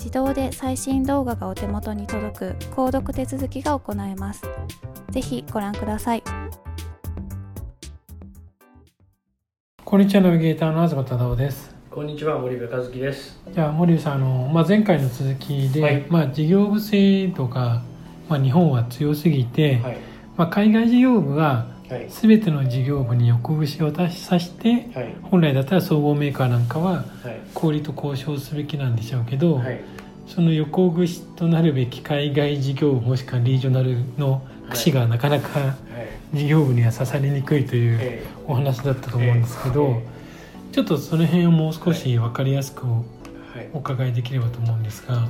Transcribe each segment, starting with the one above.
自動で最新動画がお手元に届く購読手続きが行えます。ぜひご覧ください。こんにちはナビゲーターの東忠夫です。こんにちは森部和樹です。じゃあ森部さんあのまあ前回の続きで、はい、まあ事業部制度がまあ日本は強すぎて、はい、まあ海外事業部はすべての事業部に横串をさして、はい、本来だったら総合メーカーなんかは小売と交渉すべきなんでしょうけど、はい、その横串となるべき海外事業部もしくはリージョナルの串がなかなか事業部には刺さりにくいというお話だったと思うんですけど、ちょっとその辺をもう少し分かりやすくお伺いできればと思うんですが。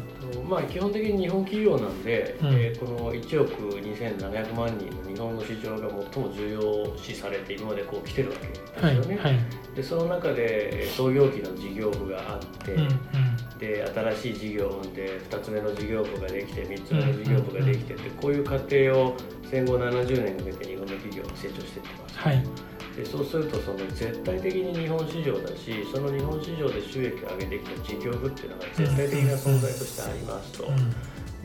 まあ、基本的に日本企業なんで、うん、えー、この1億2700万人の日本の市場が最も重要視されて今までこう来てるわけですよね。はいはい、でその中で創業期の事業部があって、うん。うん、で新しい事業を生んで2つ目の事業部ができて3つ目の事業部ができてって、こういう過程を戦後70年かけて日本の企業が成長していってます。はいでそうするとその絶対的に日本市場だしその日本市場で収益を上げてきた事業部っていうのが絶対的な存在としてありますと。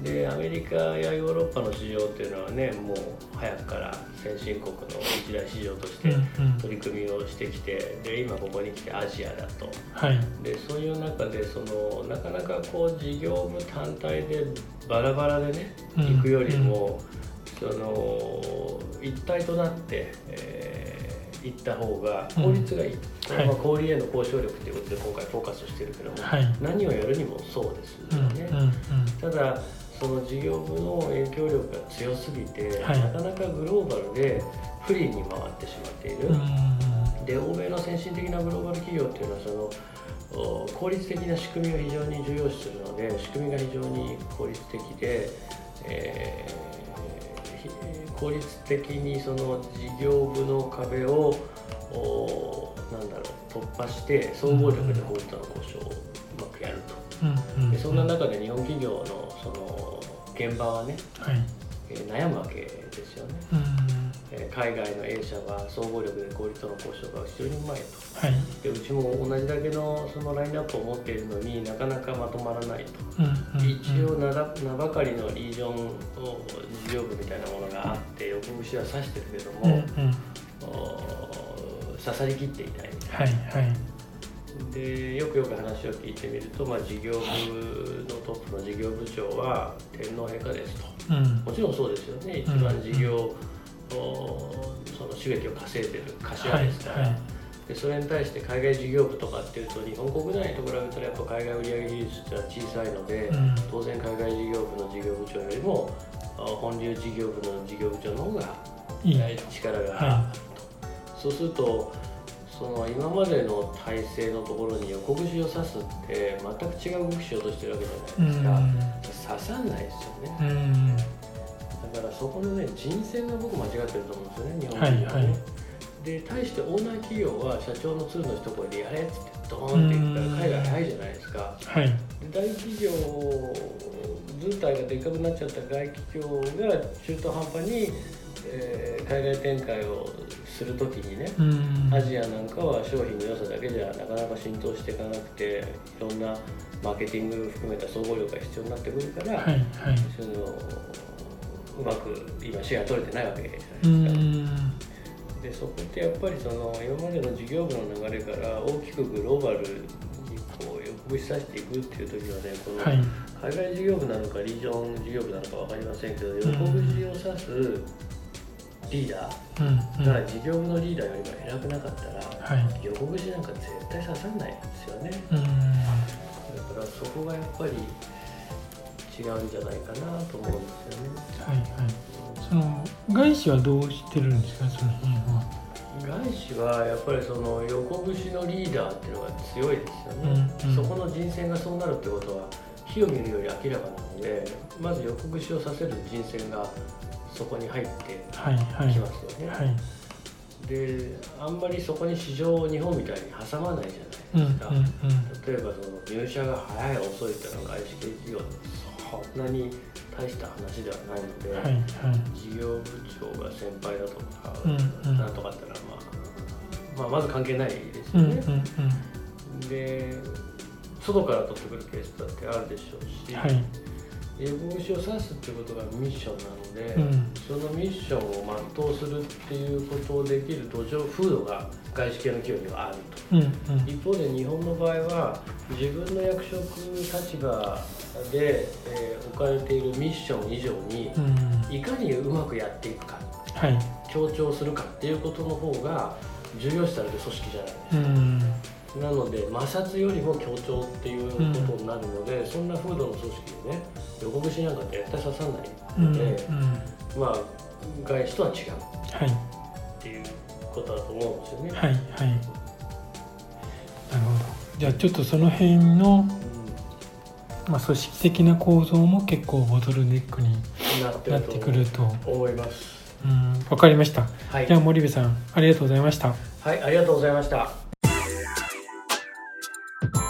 でアメリカやヨーロッパの市場っていうのはねもう早くから先進国の一大市場として取り組みをしてきてで今ここに来てアジアだと、はい、でそういう中でそのなかなかこう事業部単体でバラバラでね行くよりも、その一体となって、えーいった方が効率がいい、うん、まあ、小売への交渉力ということで今回フォーカスしてるけども、はい、何をやるにもそうですよね、うんうんうん、ただその事業部の影響力が強すぎて、はい、なかなかグローバルで不利に回ってしまっている、で欧米の先進的なグローバル企業っていうのはその効率的な仕組みを非常に重要視するので仕組みが非常に効率的で、えー効率的にその事業部の壁をなんだろう突破して総合力で法律との交渉をうまくやると、でそんな中で日本企業のその現場はね、はい、えー、悩むわけですよね、えー、海外の A 社は総合力で効率との交渉が非常にうまいと、はい、でうちも同じだけのそのラインナップを持っているのになかなかまとまらないと、一応名名ばかりのリージョン事業部みたいなものがあって横串は刺してるけども、うんうん、刺さりきっていない。はいはい。でよくよく話を聞いてみると、まあ、事業部のトップの事業部長は天皇陛下ですと、うん、もちろんそうですよね。一番事業、うん、その収益を稼いでる頭ですから、はいはい、でそれに対して海外事業部とかっていうと日本国内と比べたらやっぱ海外売上比率っては小さいので、うん、当然海外事業部の事業部長よりも本流事業部の事業部長の方が力があると、そうするとその今までの体制のところに横串を刺すって全く違う動きしようとしてるわけじゃないですか、刺さんないですよね、だからそこのね人選が僕間違ってると思うんですよね日本人はね、はいはい、で対してオーナー企業は社長の鶴の一声でやれっつってドーンって言ったら海外早いじゃないですか、はい、大企業図体がでかくなっちゃった外企業が中途半端に、えー、海外展開をするときにね、アジアなんかは商品の良さだけじゃなかなか浸透していかなくていろんなマーケティング含めた総合力が必要になってくるから、はいはい、そのうまく今シェア取れてないわけじゃないですか。でそこってやっぱりその今までの事業部の流れから大きくグローバルにこう横串刺していくっていう時はねこの海外事業部なのかリージョン事業部なのか分かりませんけど横串を刺すリーダーが事業部のリーダーよりも偉くなかったら、はい、横串なんか絶対刺さないんですよね。だからそこがやっぱり違うんじゃないかなと思うんですよね。はいはい。その外資はどうしてるんですか？その辺は。外資はやっぱりその横串のリーダーっていうのが強いですよね。うんうん、そこの人選がそうなるってことは火を見るより明らかなので、まず横串をさせる人選がそこに入ってきますよね。はいはいはいであんまりそこに市場を日本みたいに挟まないじゃないですか、うんうんうん、例えばその入社が早い遅いっていうのが外資系企業そんなに大した話ではないので、はいはい、事業部長が先輩だとか、うんうん、なんとかったら、まあ、まあまず関係ないですよね。うんうんうん、で外から取ってくるケースだってあるでしょうし、はい、英語虫を指すってことがミッションなので、うん、そのミッションを全うするっていうことをできる土壌風土が外資系の企業にはあると、うんうん、一方で日本の場合は自分の役職立場で、えー、置かれているミッション以上に、うん、いかにうまくやっていくか、はい、強調するかっていうことの方が重要視される組織じゃないですか。うんなので摩擦よりも強調っていうことになるので、うん、そんな風土の組織でね横串なんかって絶対刺さないので、うんうん、まあ外資とは違う、はい、っていうことだと思うんですよね。はい、はい、なるほどじゃあちょっとその辺の、まあ、組織的な構造も結構ボトルネックになってくると思います。うん、わかりました。はい、じゃあ森部さんありがとうございました。はい、ありがとうございました。